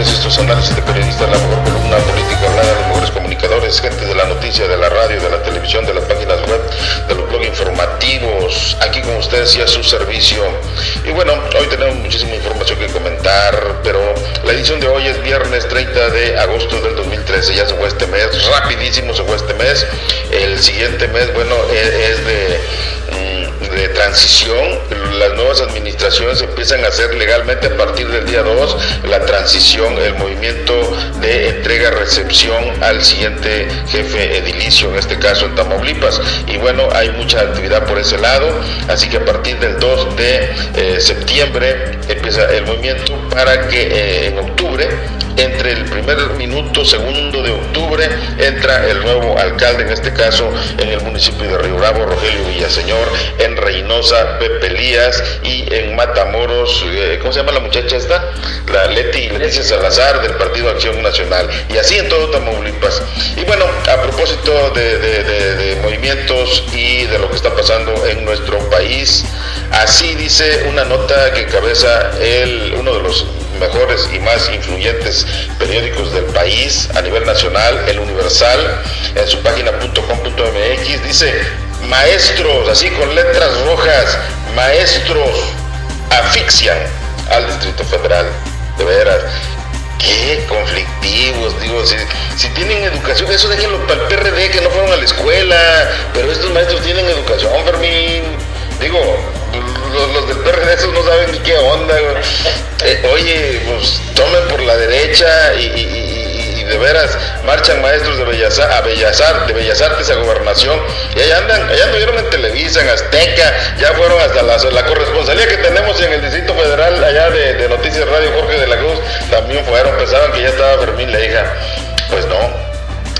ustedes estos análisis de periodistas, la mejor columna política hablada, los mejores comunicadores, gente de la noticia, de la radio, de la televisión, de las páginas web, de los blogs informativos, aquí con ustedes y a su servicio. Y bueno, hoy tenemos muchísima información que comentar, pero la edición de hoy es viernes 30 de agosto del 2013, ya se fue este mes, rapidísimo se fue este mes. El siguiente mes, bueno, e-, es de de transición, las nuevas administraciones empiezan a hacer legalmente a partir del día 2 la transición, el movimiento de entrega-recepción al siguiente jefe edilicio, en este caso en Tamaulipas. Y bueno, hay mucha actividad por ese lado, así que a partir del 2 de eh, septiembre empieza el movimiento para que eh, en octubre entre el primer minuto, segundo de octubre, entra el nuevo alcalde, en este caso en el municipio de Río Bravo, Rogelio Villaseñor, en Reynosa, Pepe Elías y en Matamoros, eh, ¿cómo se llama la muchacha esta? La Leti Leticia Salazar del Partido Acción Nacional. Y así en todo Tamaulipas. Y bueno, a propósito de, de movimientos y de lo que está pasando en nuestro país, así dice una nota que encabeza el, uno de los mejores y más influyentes periódicos del país a nivel nacional, El Universal, en su página .com.mx, dice, maestros, así con letras rojas, maestros asfixian al Distrito Federal. De veras, qué conflictivos, digo, si, si, tienen educación, eso déjenlo para el PRD que no fueron a la escuela, pero estos maestros tienen educación, Fermín, digo, los, del PRD esos no saben ni qué onda, eh, oye, pues tomen por la derecha y, de veras marchan maestros de Bellas, a Bellas, Artes, de Bellas Artes a Gobernación. Y allá andan, allá anduvieron en Televisa, en Azteca, ya fueron hasta la, la corresponsalía que tenemos en el Distrito Federal allá de Noticias Radio Jorge de la Cruz, también fueron, pensaban que ya estaba Fermín la hija, pues no,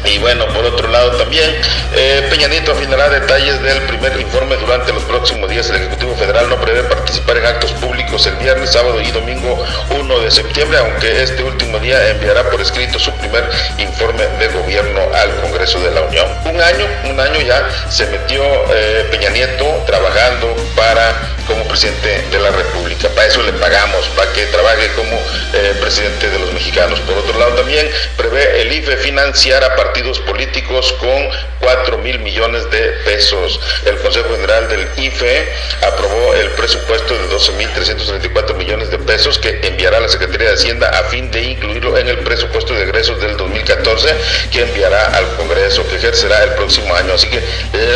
y bueno, por otro lado también, eh, Peña Nieto afinará detalles del primer informe durante los próximos días. El Ejecutivo Federal no prevé participar en actos públicos el viernes, sábado y domingo 1 de septiembre, aunque este último día enviará por escrito su primer informe de gobierno al Congreso de la Unión. Un año, un año ya se metió eh, Peña Nieto trabajando para como presidente de la República. Para eso le pagamos, para que trabaje como eh, presidente de los mexicanos. Por otro lado, también prevé el IFE financiar a partidos políticos con 4 mil millones de pesos. El Consejo General del IFE aprobó el presupuesto de 12 mil 334 millones de pesos que enviará la Secretaría de Hacienda a fin de incluirlo en el presupuesto de egresos del 2014 que enviará al Congreso, que ejercerá el próximo año. Así que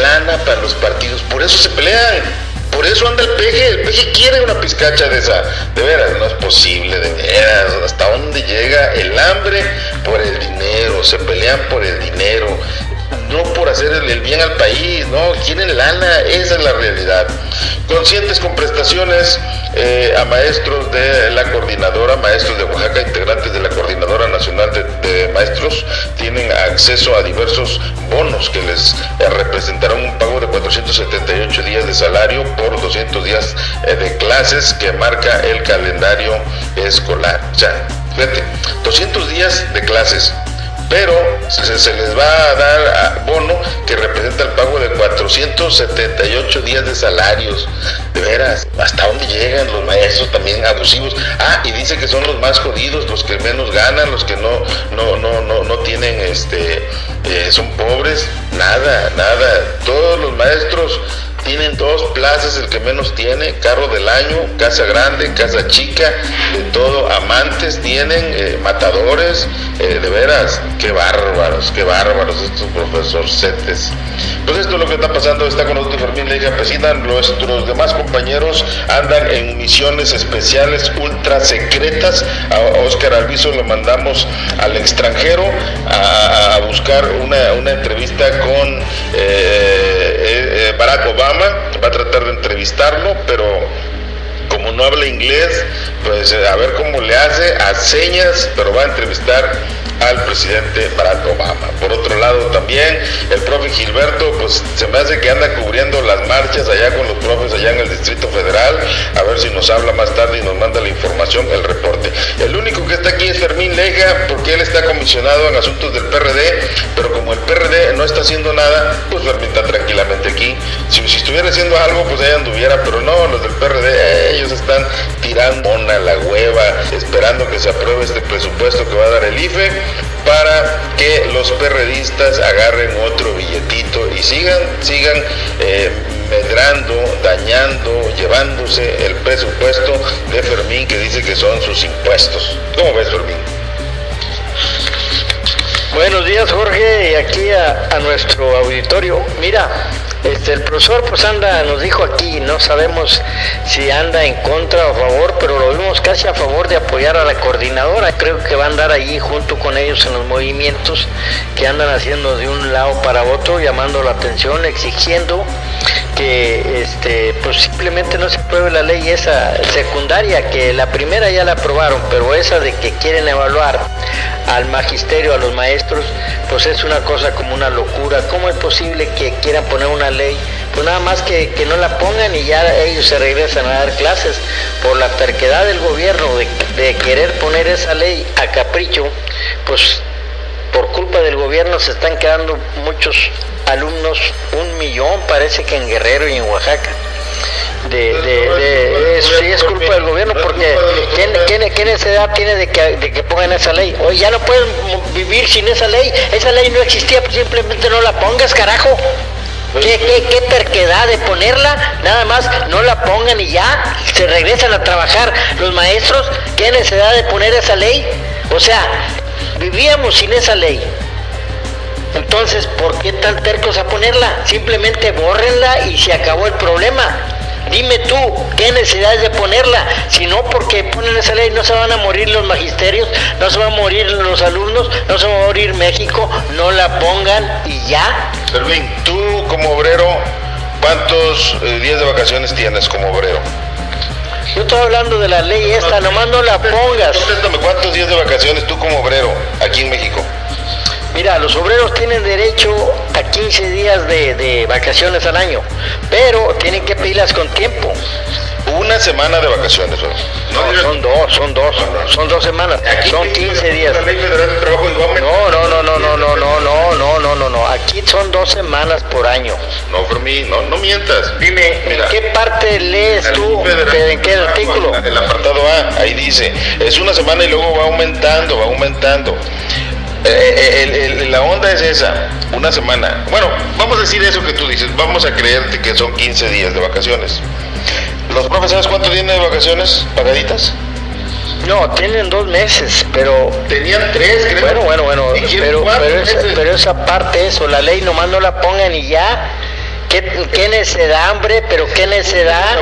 lana para los partidos, por eso se pelean. Por eso anda el peje, el peje quiere una pizcacha de esa. De veras, no es posible, de veras. ¿Hasta dónde llega el hambre por el dinero? Se pelean por el dinero no por hacer el, bien al país, no, quieren lana, esa es la realidad. Conscientes con prestaciones eh, a maestros de la coordinadora, maestros de Oaxaca, integrantes de la Coordinadora Nacional de, Maestros, tienen acceso a diversos bonos que les eh, representarán un pago de 478 días de salario por 200 días eh, de clases que marca el calendario escolar. Sea, fíjate, 200 días de clases pero se, les va a dar bono que representa el pago de 478 días de salarios. De veras, ¿hasta dónde llegan los maestros también abusivos? Ah, y dice que son los más jodidos, los que menos ganan, los que no, no, no, no, no tienen, este, eh, son pobres. Nada, nada. Todos los maestros tienen dos plazas, el que menos tiene, carro del año, casa grande, casa chica, de todo, amantes tienen, eh, matadores, eh, de veras, qué bárbaros, qué bárbaros estos profesorcetes. Pues esto es lo que está pasando, está con nosotros Fermín Leija Pesina, nuestros demás compañeros andan en misiones especiales ultra secretas, a Oscar Alviso lo mandamos al extranjero a, buscar una, entrevista con eh, Barack Obama, va a tratar de entrevistarlo, pero como no habla inglés, pues eh, a ver cómo le hace, a señas, pero va a entrevistar al presidente Barack Obama. Por otro lado también el profe Gilberto, pues se me hace que anda cubriendo las marchas allá con los profes allá en el Distrito Federal, a ver si nos habla más tarde y nos manda la información, el reporte. El único que está aquí es Fermín Leja, porque él está comisionado en asuntos del PRD, pero como el PRD no está haciendo nada, pues Fermín está tranquilamente aquí. Si, estuviera haciendo algo, pues ella anduviera, pero no, los del PRD, ellos están tirando a la hueva, esperando que se apruebe este presupuesto que va a dar el IFE para que los perredistas agarren otro billetito y sigan, sigan eh, medrando, dañando, llevándose el presupuesto de Fermín que dice que son sus impuestos. ¿Cómo ves, Fermín? Buenos días, Jorge, y aquí a, a nuestro auditorio. Mira, este, el profesor pues anda, nos dijo aquí, no sabemos si anda en contra o a favor, pero lo vimos casi a favor de apoyar a la coordinadora. Creo que va a andar allí junto con ellos en los movimientos que andan haciendo de un lado para otro, llamando la atención, exigiendo que este, pues simplemente no se apruebe la ley esa secundaria, que la primera ya la aprobaron, pero esa de que quieren evaluar al magisterio, a los maestros, pues es una cosa como una locura. ¿Cómo es posible que quieran poner una ley? Pues nada más que, no la pongan y ya ellos se regresan a dar clases. Por la terquedad del gobierno de, de querer poner esa ley a capricho, pues por culpa del gobierno se están quedando muchos alumnos, un millón parece que en Guerrero y en Oaxaca. De, de, sí es culpa del gobierno porque ¿qué, necesidad tiene de que, de que pongan esa ley? Hoy ya no pueden vivir sin esa ley, esa ley no existía, pues simplemente no la pongas, carajo. ¿Qué, qué, qué terquedad de ponerla? Nada más no la pongan y ya se regresan a trabajar los maestros. ¿Qué necesidad de poner esa ley? O sea, vivíamos sin esa ley. Entonces, ¿por qué tan tercos a ponerla? Simplemente bórrenla y se acabó el problema. Dime tú, ¿qué necesidad es de ponerla? Si no, porque ponen esa ley, no se van a morir los magisterios, no se van a morir los alumnos, no se va a morir México, no la pongan y ya. Fermín, tú como obrero, ¿cuántos eh, días de vacaciones tienes como obrero? Yo estoy hablando de la ley esta, nomás no la pongas. ¿cuántos días de vacaciones tú como obrero aquí en México? Mira, los obreros tienen derecho a 15 días de, vacaciones al año, pero tienen que pedirlas con tiempo. Una semana de vacaciones, No, son dos, son dos, son dos semanas, son 15 días. No, no, no, no, no, no, no, no, no, no, no, no. Aquí son dos semanas por año. No, mí, no, no mientas. Dime, ¿en qué parte lees tú? ¿En qué artículo? El apartado A, ahí dice, es una semana y luego va aumentando, va aumentando. Eh, eh, la onda es esa, una semana. Bueno, vamos a decir eso que tú dices, vamos a creerte que son 15 días de vacaciones. ¿Los profesores cuánto tienen de vacaciones pagaditas? No, tienen dos meses, pero... Tenían tres, creo. Bueno, bueno, bueno, pero, pero, pero, esa parte, eso, la ley nomás no la pongan y ya ¿Qué, necesidad, hambre? ¿Pero qué necesidad?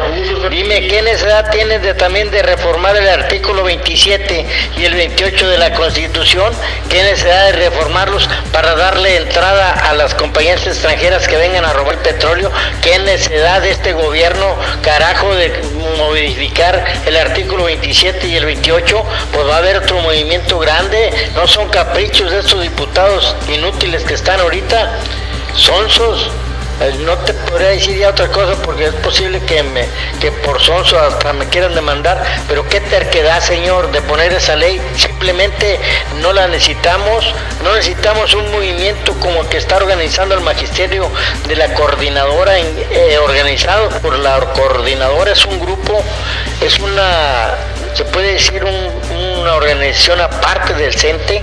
Dime, ¿qué necesidad tienes también de reformar el artículo 27 y el 28 de la Constitución? ¿Qué necesidad de reformarlos para darle entrada a las compañías extranjeras que vengan a robar petróleo? ¿Qué necesidad de este gobierno, carajo, de modificar el artículo 27 y el 28? Pues va a haber otro movimiento grande. No son caprichos de estos diputados inútiles que están ahorita. Sonsos. Eh, no te podría decir ya otra cosa porque es posible que, me, que por sonso hasta me quieran demandar, pero qué terquedad, señor, de poner esa ley. Simplemente no la necesitamos, no necesitamos un movimiento como que está organizando el magisterio de la coordinadora, eh, organizado por la coordinadora, es un grupo, es una, se puede decir una organización aparte del CENTE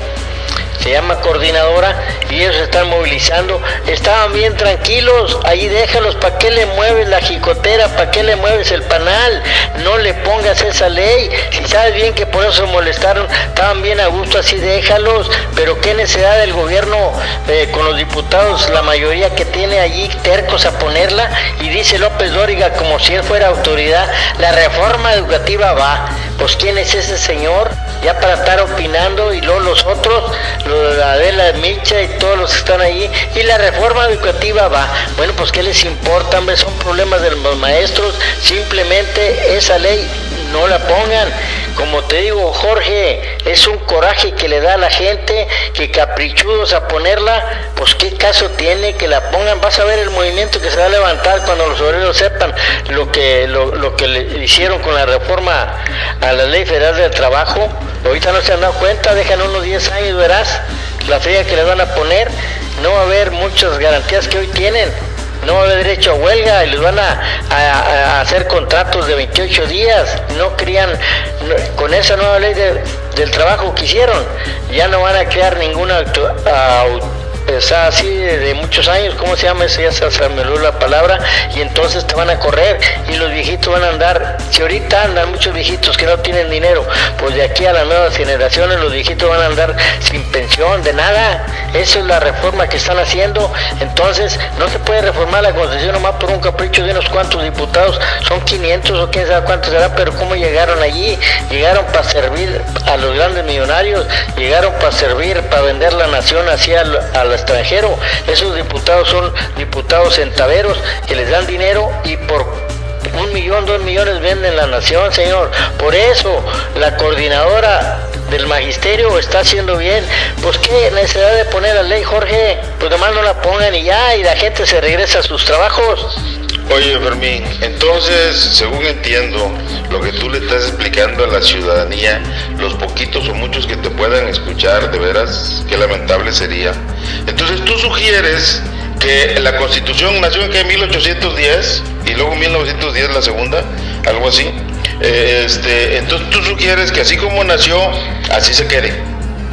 se llama coordinadora, y ellos están movilizando. Estaban bien tranquilos, ahí déjalos, ¿para qué le mueves la jicotera? ¿Para qué le mueves el panal? No le pongas esa ley. Si sabes bien que por eso se molestaron, estaban bien a gusto, así déjalos. Pero qué necesidad del gobierno eh, con los diputados, la mayoría que tiene allí tercos a ponerla. Y dice López Dóriga, como si él fuera autoridad, la reforma educativa va. Pues ¿quién es ese señor? Ya para estar opinando y luego los otros la de la Micha y todos los que están ahí, y la reforma educativa va. Bueno, pues ¿qué les importa? Son problemas de los maestros, simplemente esa ley no la pongan. Como te digo, Jorge, es un coraje que le da a la gente, que caprichudos a ponerla, pues qué caso tiene que la pongan. Vas a ver el movimiento que se va a levantar cuando los obreros sepan lo que, lo, que le hicieron con la reforma a la ley federal del trabajo. Ahorita no se han dado cuenta, dejan unos 10 años, verás la fría que le van a poner. No va a haber muchas garantías que hoy tienen. No va a haber derecho a huelga y les van a, hacer contratos de 28 días. No crían, con esa nueva ley del trabajo que hicieron, ya no van a crear ninguna sea, así de, muchos años, ¿cómo se llama eso? Ya se, me olvidó la palabra, y entonces te van a correr y los viejitos van a andar, si ahorita andan muchos viejitos que no tienen dinero, pues de aquí a las nuevas generaciones los viejitos van a andar sin pensión, de nada, eso es la reforma que están haciendo, entonces no se puede reformar la constitución nomás por un capricho de unos cuantos diputados, son 500 o quién sabe cuántos será, pero ¿cómo llegaron allí? Llegaron para servir a los grandes millonarios, llegaron para servir, para vender la nación hacia a la extranjero. Esos diputados son diputados centaveros que les dan dinero y por un millón, dos millones venden la nación, señor. Por eso la coordinadora del magisterio está haciendo bien. Pues qué necesidad de poner la ley, Jorge. Pues nomás no la pongan y ya, y la gente se regresa a sus trabajos. Oye, Fermín, entonces, según entiendo, lo que tú le estás explicando a la ciudadanía, los poquitos o muchos que te puedan escuchar, de veras, qué lamentable sería. Entonces, tú sugieres que la Constitución nació en 1810 y luego 1910 la segunda, algo así. Este, entonces, tú sugieres que así como nació, así se quede.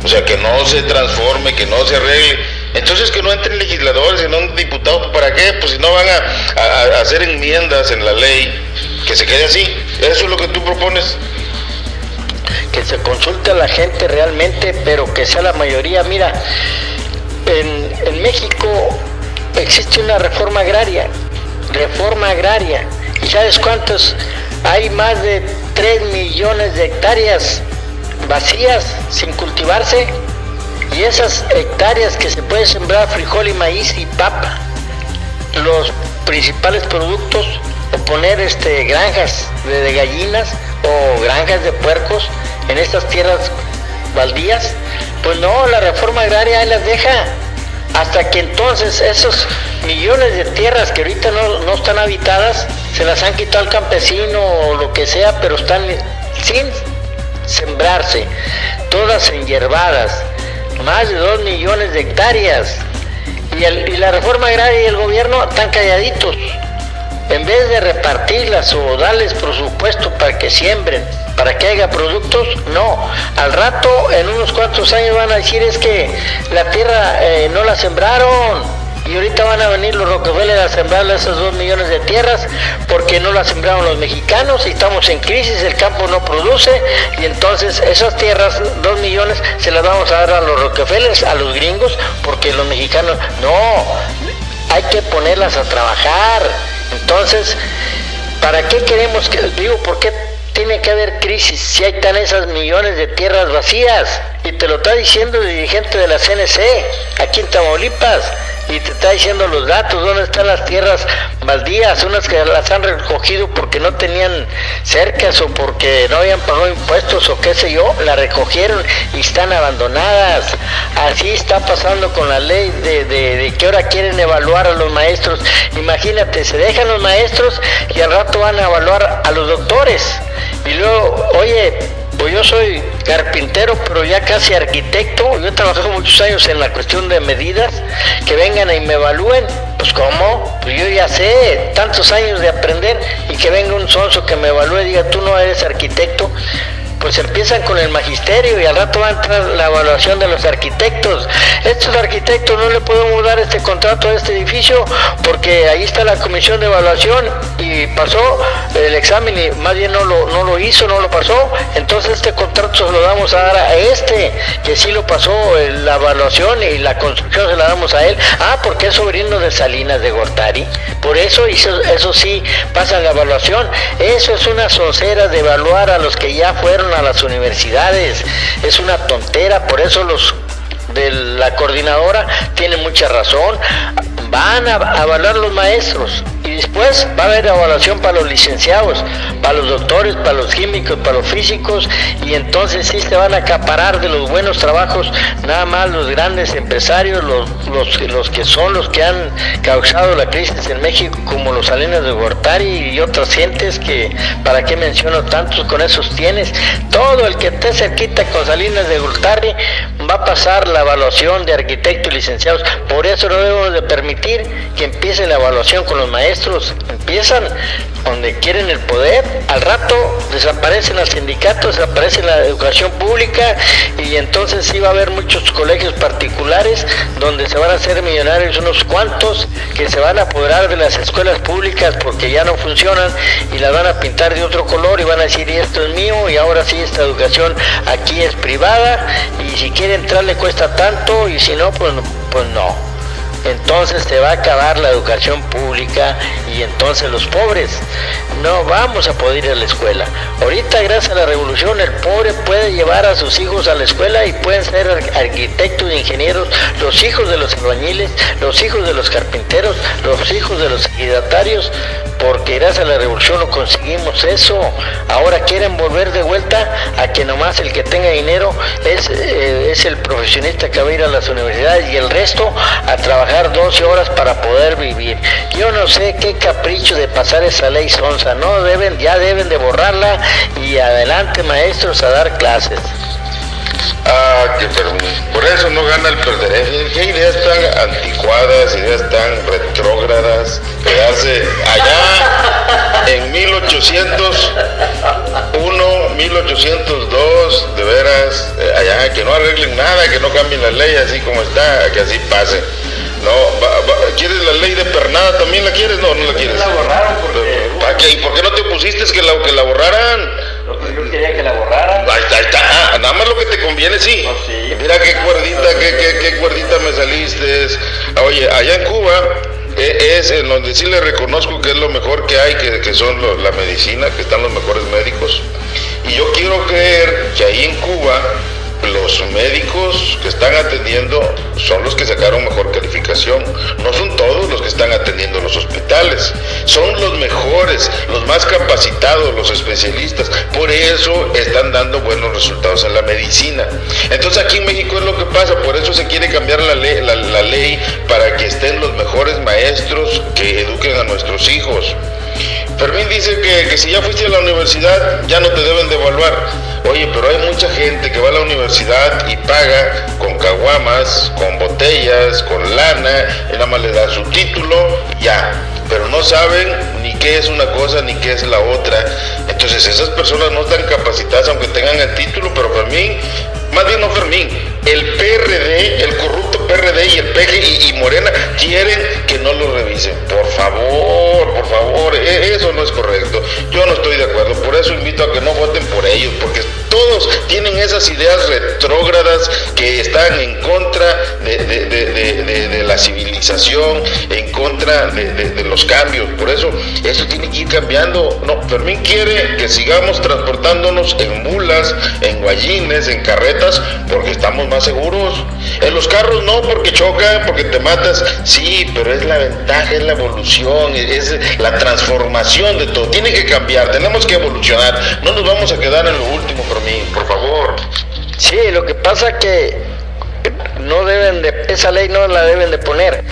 O sea, que no se transforme, que no se arregle entonces que no entren legisladores, sino diputados, ¿para qué? Pues si no van a, hacer enmiendas en la ley, que se quede así. Eso es lo que tú propones que se consulte a la gente realmente, pero que sea la mayoría. Mira, en, México existe una reforma agraria, reforma agraria. ¿Y sabes cuántos? Hay más de 3 millones de hectáreas vacías sin cultivarse. Y esas hectáreas que se puede sembrar frijol y maíz y papa, los principales productos, o poner este, granjas de, gallinas o granjas de puercos en estas tierras baldías, pues no, la reforma agraria las deja. Hasta que entonces esos millones de tierras que ahorita no, no están habitadas, se las han quitado al campesino o lo que sea, pero están sin sembrarse, todas enhierbadas más de dos millones de hectáreas. Y, la reforma agraria y el gobierno están calladitos. En vez de repartirlas o darles presupuesto para que siembren, para que haya productos, no. Al rato, en unos cuantos años van a decir es que la tierra eh, no la sembraron y ahorita van a venir los Rockefeller a sembrar esas dos millones de tierras porque no las sembraron los mexicanos y estamos en crisis, el campo no produce y entonces esas tierras, dos millones, se las vamos a dar a los Rockefeller, a los gringos, porque los mexicanos, no, hay que ponerlas a trabajar. Entonces, ¿para qué queremos que, digo, por qué tiene que haber crisis si hay tan esas millones de tierras vacías? Y te lo está diciendo el dirigente de la CNC, aquí en Tamaulipas y te está diciendo los datos, dónde están las tierras baldías, unas que las han recogido porque no tenían cercas o porque no habían pagado impuestos o qué sé yo, las recogieron y están abandonadas. Así está pasando con la ley de, de, de que ahora quieren evaluar a los maestros. Imagínate, se dejan los maestros y al rato van a evaluar a los doctores. Y luego, oye, pues yo soy carpintero, pero ya casi arquitecto. Yo he trabajado muchos años en la cuestión de medidas, que vengan y me evalúen. Pues cómo, pues yo ya sé, tantos años de aprender y que venga un sonso que me evalúe y diga, tú no eres arquitecto pues empiezan con el magisterio y al rato va a entrar la evaluación de los arquitectos. Estos arquitectos no le podemos dar este contrato a este edificio porque ahí está la comisión de evaluación y pasó el examen y más bien no lo, no lo hizo, no lo pasó. Entonces este contrato se lo damos a dar a este que sí lo pasó la evaluación y la construcción se la damos a él. Ah, porque es sobrino de Salinas de Gortari. Por eso, eso, eso sí pasa la evaluación. Eso es una soncera de evaluar a los que ya fueron a las universidades. Es una tontera, por eso los de la coordinadora tienen mucha razón. Van a, evaluar los maestros y después va a haber evaluación para los licenciados, para los doctores, para los químicos, para los físicos. Y entonces sí se van a acaparar de los buenos trabajos nada más los grandes empresarios, los, los, los que son los que han causado la crisis en México como los Salinas de Gortari y otras gentes que para qué menciono tantos con esos tienes, todo el que esté cerquita con Salinas de Gortari va a pasar la evaluación de arquitectos y licenciados, por eso no debemos de permitir que empiece la evaluación con los empiezan donde quieren el poder, al rato desaparecen los sindicatos, desaparece la educación pública y entonces sí va a haber muchos colegios particulares donde se van a hacer millonarios unos cuantos que se van a apoderar de las escuelas públicas porque ya no funcionan y las van a pintar de otro color y van a decir esto es mío y ahora sí esta educación aquí es privada y si quiere entrar le cuesta tanto y si no pues, pues no entonces se va a acabar la educación pública y entonces los pobres no vamos a poder ir a la escuela. Ahorita gracias a la revolución el pobre puede llevar a sus hijos a la escuela y pueden ser arquitectos, ingenieros, los hijos de los albañiles, los hijos de los carpinteros, los hijos de los ejidatarios, porque gracias a la revolución no conseguimos eso. Ahora quieren volver de vuelta a que nomás el que tenga dinero es, eh, es el profesionista que va a ir a las universidades y el resto a trabajar 12 horas para poder vivir. Yo no sé qué capricho de pasar esa ley sonsa, no deben, ya deben de borrarla y adelante maestros a dar clases. Ah, que por eso no gana el perder. ¿Qué ideas tan anticuadas, ideas tan retrógradas que hace allá en 1801, 1802, de veras, eh, allá que no arreglen nada, que no cambien la ley así como está, que así pase. No, ¿quieres la ley de pernada? ¿También la quieres? No, no la quieres. La borraron porque... ¿Para qué? ¿Y por qué no te pusiste que la, que la borraran? yo quería que la borraran. Ahí está, ahí está. Ah, nada más lo que te conviene, sí. Mira qué cuerdita, qué, qué, qué cuerdita me saliste. Oye, allá en Cuba e, es en donde sí le reconozco que es lo mejor que hay, que, que son la medicina, que están los mejores médicos. Y yo quiero creer que ahí en Cuba los médicos que están atendiendo son los que sacaron mejor calificación. No son todos los que están atendiendo los hospitales. Son los mejores, los más capacitados, los especialistas. Por eso están dando buenos resultados en la medicina. Entonces aquí en México es lo que pasa. Por eso se quiere cambiar la ley, la, ley para que estén los mejores maestros que eduquen a nuestros hijos. Fermín dice que, que si ya fuiste a la universidad ya no te deben de evaluar. Oye, pero hay mucha gente que va a la universidad y paga con caguamas, con botellas, con lana, y nada más le da su título, ya. Pero no saben ni qué es una cosa ni qué es la otra. Entonces esas personas no están capacitadas aunque tengan el título, pero Fermín, más bien no Fermín, el PRD, el corrupto PRD y el PG y, Morena quieren que no lo revisen. Por favor, por favor, e, eso no es correcto. Yo no estoy de acuerdo. Por eso invito a que no voten por ellos, porque todos tienen esas ideas retrógradas que están en contra de, la civilización, en contra de, los cambios. Por eso, eso tiene que ir cambiando. No, Fermín quiere que sigamos transportándonos en mulas, en guayines, en carretas, porque estamos más seguros. En los carros no, porque chocan, porque te matas. Sí, pero es la ventaja, es la evolución, es la transformación de todo. Tiene que cambiar, tenemos que evolucionar. No nos vamos a quedar en lo último mí, por favor. Sí, lo que pasa que no deben de, esa ley no la deben de poner.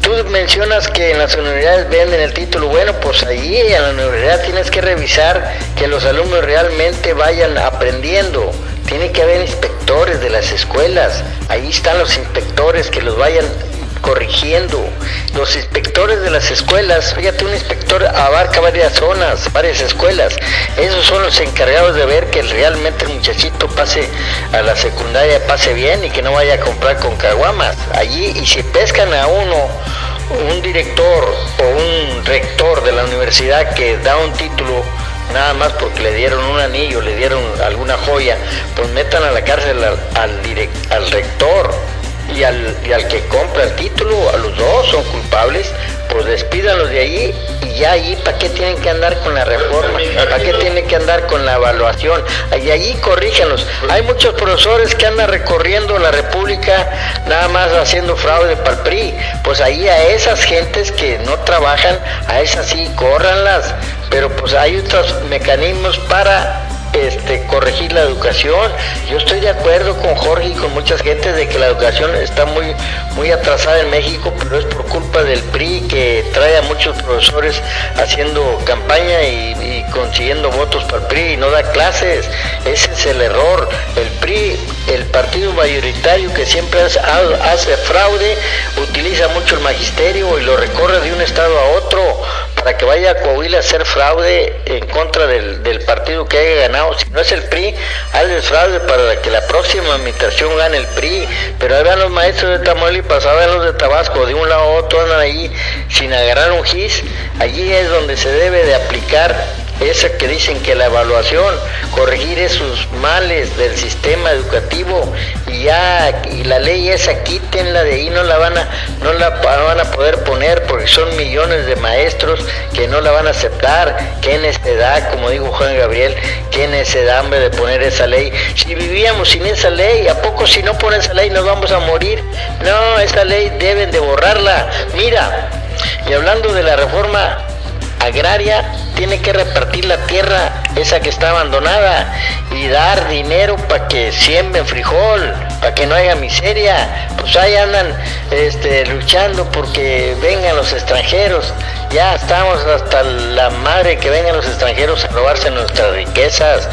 Tú mencionas que en las universidades venden el título, bueno, pues ahí en la universidad tienes que revisar que los alumnos realmente vayan aprendiendo. Tiene que haber inspectores de las escuelas, ahí están los inspectores que los vayan corrigiendo. Los inspectores de las escuelas, fíjate, un inspector abarca varias zonas, varias escuelas. Esos son los encargados de ver que realmente el muchachito pase a la secundaria, pase bien y que no vaya a comprar con caguamas. Allí, y si pescan a uno, un director o un rector de la universidad que da un título nada más porque le dieron un anillo, le dieron alguna joya, pues metan a la cárcel al, al, rector y al, y al que compra el título, a los dos son culpables, pues despídanlos de allí y ya allí, ¿para qué tienen que andar con la reforma? ¿Para qué tienen que andar con la evaluación? Y allí corríjanlos. Hay muchos profesores que andan recorriendo la República nada más haciendo fraude para el PRI. Pues ahí a esas gentes que no trabajan, a esas sí, córranlas. Pero pues hay otros mecanismos para este, corregir la educación. Yo estoy de acuerdo con Jorge y con muchas gentes de que la educación está muy, muy atrasada en México, pero es por culpa del PRI que trae a muchos profesores haciendo campaña y, consiguiendo votos para el PRI y no da clases. Ese es el error. El PRI, el partido mayoritario que siempre hace, hace fraude, utiliza mucho el magisterio y lo recorre de un estado a otro para que vaya a Coahuila a hacer fraude en contra del, partido que haya ganado si no es el PRI, hazles fraude para que la próxima administración gane el PRI. Pero ahí van los maestros de Tamaulipas, ahora los de Tabasco, de un lado a otro andan ahí sin agarrar un gis. Allí es donde se debe de aplicar esa que dicen que la evaluación, corregir esos males del sistema educativo y ya y la ley esa quítenla de ahí, no la van a, no la van a poder poner porque son millones de maestros que no la van a aceptar, qué necesidad, como dijo Juan Gabriel, qué necesidad hambre de poner esa ley. Si vivíamos sin esa ley, ¿a poco si no ponen esa ley nos vamos a morir? No, esa ley deben de borrarla. Mira, y hablando de la reforma agraria tiene que repartir la tierra esa que está abandonada y dar dinero para que siembren frijol, para que no haya miseria. Pues ahí andan este, luchando porque vengan los extranjeros. Ya estamos hasta la madre que vengan los extranjeros a robarse nuestras riquezas.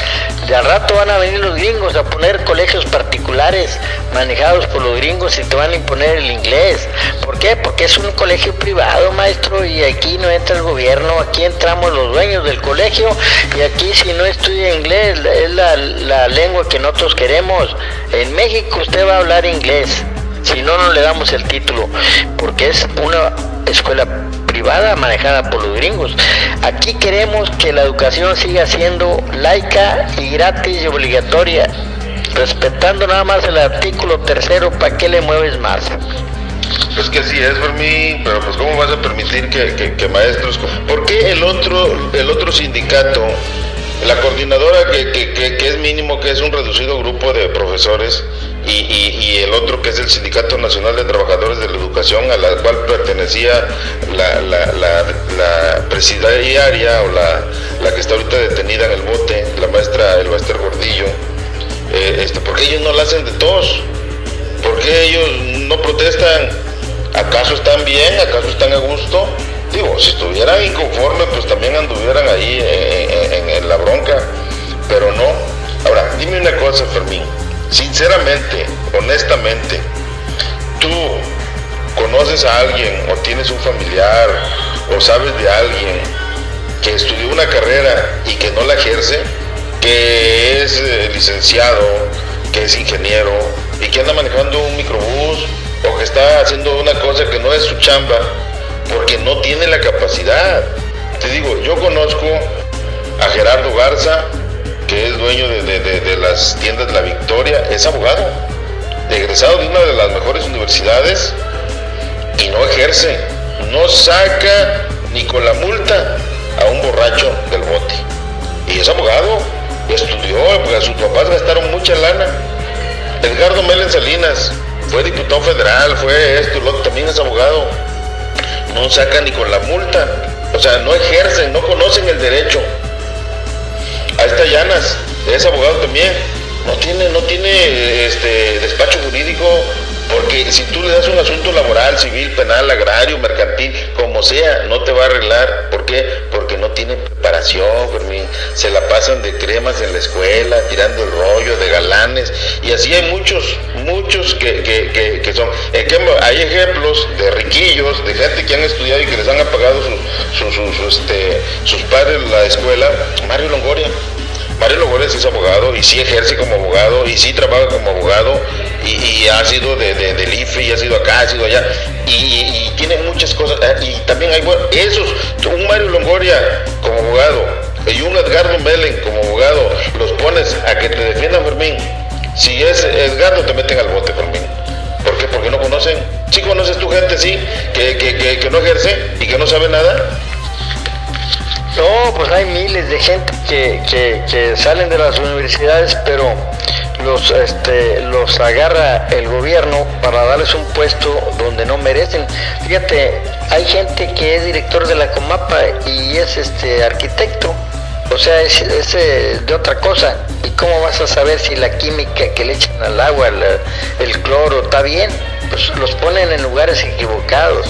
De al rato van a venir los gringos a poner colegios particulares manejados por los gringos y te van a imponer el inglés. ¿Por qué? Porque es un colegio privado, maestro, y aquí no entra el gobierno, aquí entramos los dueños del colegio y aquí si no estudia inglés es la, la lengua que nosotros queremos. En México usted va a hablar inglés, si no, no le damos el título, porque es una escuela privada manejada por los gringos. Aquí queremos que la educación siga siendo laica y gratis y obligatoria, respetando nada más el artículo tercero, ¿para qué le mueves más? Es que así es, mí, pero pues ¿cómo vas a permitir que, maestros... ¿Por qué el otro, el otro sindicato, la coordinadora que, que, es mínimo, que es un reducido grupo de profesores, y, el otro que es el Sindicato Nacional de Trabajadores de la Educación, a la cual pertenecía la, la, presidiaria o la, que está ahorita detenida en el bote, la maestra el maestro Gordillo, eh, este, ¿por qué ellos no la hacen de todos? ¿Por qué ellos no protestan? ¿Acaso están bien? ¿Acaso están a gusto? Digo, si estuvieran inconformes, pues también anduvieran ahí en, la bronca, pero no. Ahora, dime una cosa, Fermín, sinceramente, honestamente, tú conoces a alguien o tienes un familiar o sabes de alguien que estudió una carrera y que no la ejerce, que es eh, licenciado, que es ingeniero y que anda manejando un microbús o que está haciendo una cosa que no es su chamba porque no tiene la capacidad. Te digo, yo conozco a Gerardo Garza, que es dueño de, las tiendas de La Victoria, es abogado, egresado de una de las mejores universidades y no ejerce, no saca ni con la multa a un borracho del bote. Y es abogado, estudió, porque sus papás gastaron mucha lana. Edgardo Melen Salinas, fue diputado federal, fue esto, lo, también es abogado. No saca ni con la multa. O sea, no ejercen, no conocen el derecho. A esta Llanas, es abogado también. No tiene, no tiene este despacho jurídico, porque si tú le das un asunto laboral, civil, penal, agrario, mercantil, como sea, no te va a arreglar. ¿Por qué? Porque no tiene preparación, Se la pasan de cremas en la escuela, tirando el rollo, de galanes. Y así hay muchos, muchos que, que, que, son. Hay ejemplos de riquillos, de gente que han estudiado y que les han apagado sus, este, sus padres la escuela. Mario Longoria. Mario Longoria es abogado y sí ejerce como abogado y sí trabaja como abogado y, ha sido de, del IFE y ha sido acá, ha sido allá y, tiene muchas cosas. Eh, y también hay, bueno, esos, un Mario Longoria como abogado y un Edgardo Melen como abogado, los pones a que te defiendan Fermín. Si es Edgardo te meten al bote Fermín. ¿Por qué? Porque no conocen. ¿Sí conoces tu gente, sí, que, que, que, no ejerce y que no sabe nada? No, pues hay miles de gente que, que, salen de las universidades, pero los, este, los agarra el gobierno para darles un puesto donde no merecen. Fíjate, hay gente que es director de la Comapa y es este arquitecto, o sea, es, eh, de otra cosa. ¿Y cómo vas a saber si la química que le echan al agua, el cloro, está bien? Pues los ponen en lugares equivocados,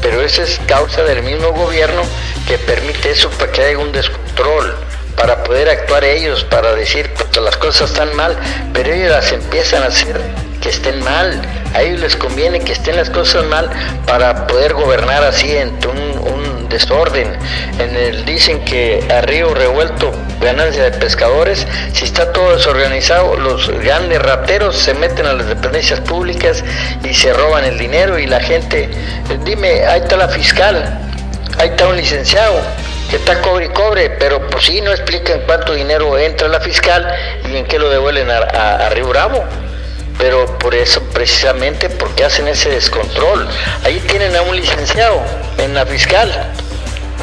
pero esa es causa del mismo gobierno que permite eso para que haya un descontrol para poder actuar ellos, para decir que las cosas están mal, pero ellos las empiezan a hacer que estén mal. A ellos les conviene que estén las cosas mal para poder gobernar así en un, desorden. En el dicen que a río revuelto ganancia de pescadores, si está todo desorganizado, los grandes rateros se meten a las dependencias públicas y se roban el dinero y la gente, dime, ahí está la fiscal, ahí está un licenciado, que está cobre y cobre, pero pues sí no explican cuánto dinero entra a la fiscal y en qué lo devuelven a, Río Bravo. Pero por eso, precisamente porque hacen ese descontrol. Ahí tienen a un licenciado en la fiscal,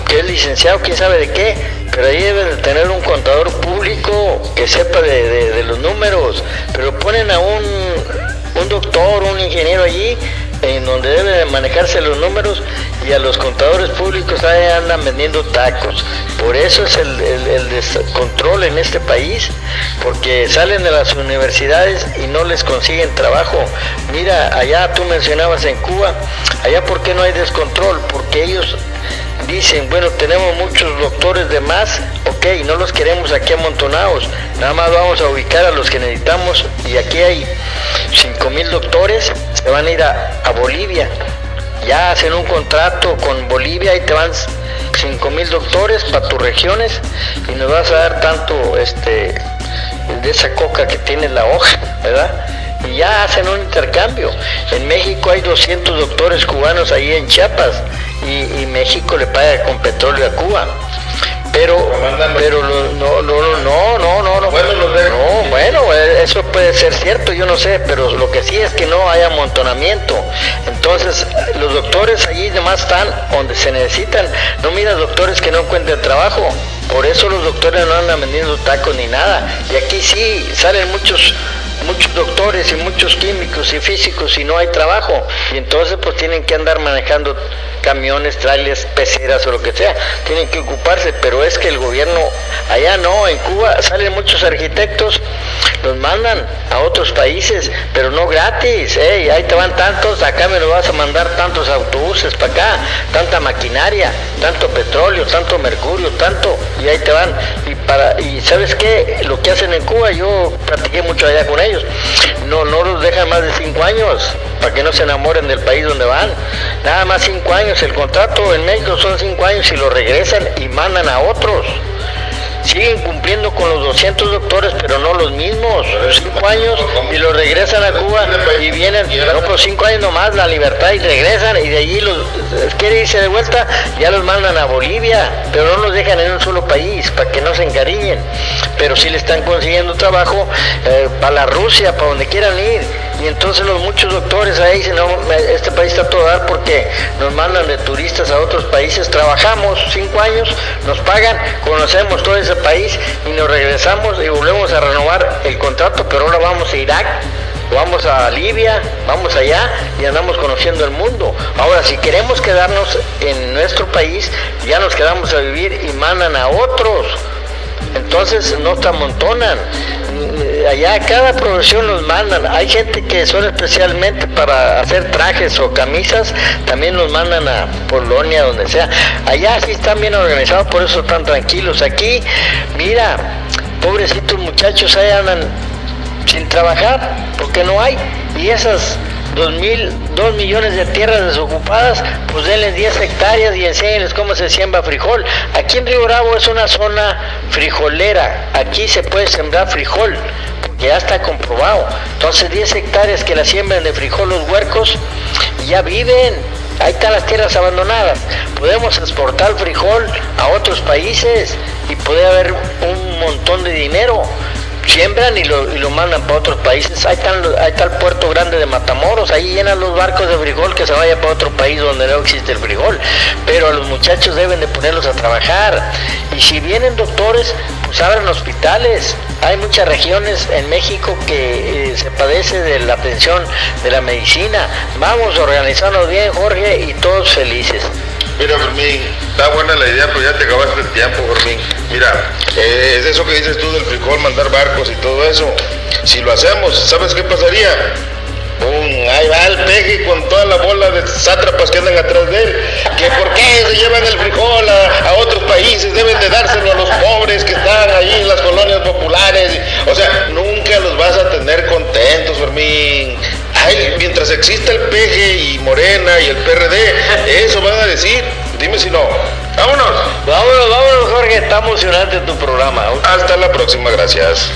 que es licenciado, quién sabe de qué, pero ahí deben de tener un contador público que sepa de, los números, pero ponen a un, un doctor, un ingeniero allí en donde deben manejarse los números y a los contadores públicos ahí andan vendiendo tacos. Por eso es el, descontrol en este país, porque salen de las universidades y no les consiguen trabajo. Mira, allá tú mencionabas en Cuba, allá por qué no hay descontrol, porque ellos dicen, bueno, tenemos muchos doctores de más, ok, no los queremos aquí amontonados, nada más vamos a ubicar a los que necesitamos y aquí hay 5 mil doctores, se van a ir a, a Bolivia, ya hacen un contrato con Bolivia y te van 5 mil doctores para tus regiones y nos vas a dar tanto este de esa coca que tiene la hoja, ¿verdad? Y ya hacen un intercambio. En México hay 200 doctores cubanos ahí en Chiapas y, y México le paga con petróleo a Cuba. Pero, pero lo, no, no, no, no, no, no, bueno, no, bueno, eh, eso puede ser cierto, yo no sé, pero lo que sí es que no hay amontonamiento. Entonces, los doctores allí nomás están donde se necesitan. No miras doctores que no encuentren trabajo. Por eso los doctores no andan vendiendo tacos ni nada. Y aquí sí salen muchos muchos doctores y muchos químicos y físicos y no hay trabajo. Y entonces pues tienen que andar manejando camiones, trailers, peceras o lo que sea, tienen que ocuparse, pero es que el gobierno allá no, en Cuba salen muchos arquitectos, los mandan a otros países, pero no gratis, ¿eh? ahí te van tantos, acá me lo vas a mandar tantos autobuses para acá, tanta maquinaria, tanto petróleo, tanto mercurio, tanto, y ahí te van, y para, y sabes qué, lo que hacen en Cuba, yo practiqué mucho allá con ellos, no, no los dejan más de cinco años, para que no se enamoren del país donde van, nada más cinco años el contrato en México son cinco años y lo regresan y mandan a otros. Siguen cumpliendo con los 200 doctores, pero no los mismos. Cinco años y los regresan a Cuba y vienen, no, por cinco años nomás, la libertad y regresan y de allí los quiere irse de vuelta, ya los mandan a Bolivia, pero no los dejan en un solo país para que no se encariñen. Pero sí le están consiguiendo trabajo eh, para la Rusia, para donde quieran ir y entonces los muchos doctores ahí dicen, no, este país está todo dar porque nos mandan de turistas a otros países, trabajamos cinco años, nos pagan, conocemos todo ese país y nos regresamos y volvemos a renovar el contrato, pero ahora vamos a Irak, vamos a Libia, vamos allá y andamos conociendo el mundo. Ahora, si queremos quedarnos en nuestro país, ya nos quedamos a vivir y mandan a otros. Entonces no te amontonan allá cada profesión los mandan. Hay gente que son especialmente para hacer trajes o camisas, también los mandan a Polonia, donde sea. Allá sí están bien organizados, por eso están tranquilos. Aquí, mira, pobrecitos muchachos ahí andan sin trabajar, porque no hay. Y esas dos, mil, dos millones de tierras desocupadas, pues denles 10 hectáreas y enséñenles cómo se siembra frijol. Aquí en Río Bravo es una zona frijolera, aquí se puede sembrar frijol, porque ya está comprobado. Entonces 10 hectáreas que la siembran de frijol los huercos, ya viven. Ahí están las tierras abandonadas. Podemos exportar frijol a otros países y puede haber un montón de dinero siembran y lo, y lo mandan para otros países. Ahí, ahí está el puerto grande de Matamoros, ahí llenan los barcos de frijol que se vaya para otro país donde no existe el frijol. Pero los muchachos deben de ponerlos a trabajar. Y si vienen doctores, pues abran hospitales. Hay muchas regiones en México que eh, se padece de la atención de la medicina. Vamos a organizarnos bien, Jorge, y todos felices. Mira, Fermín, está buena la idea, pero ya te acabaste el tiempo, Fermín. Mira, eh, es eso que dices tú del frijol, mandar barcos y todo eso. Si lo hacemos, ¿sabes qué pasaría? ahí va el peje con toda la bola de sátrapas que andan atrás de él. Que por qué se llevan el frijol a, otros países, deben de dárselo a los pobres que están ahí en las colonias populares. O sea, nunca los vas a tener contentos, Fermín. Ay, mientras exista el peje y Morena y el PRD, eso van a decir. Dime si no. Vámonos. Vámonos, vámonos, Jorge. Está emocionante tu programa. Hasta la próxima, gracias.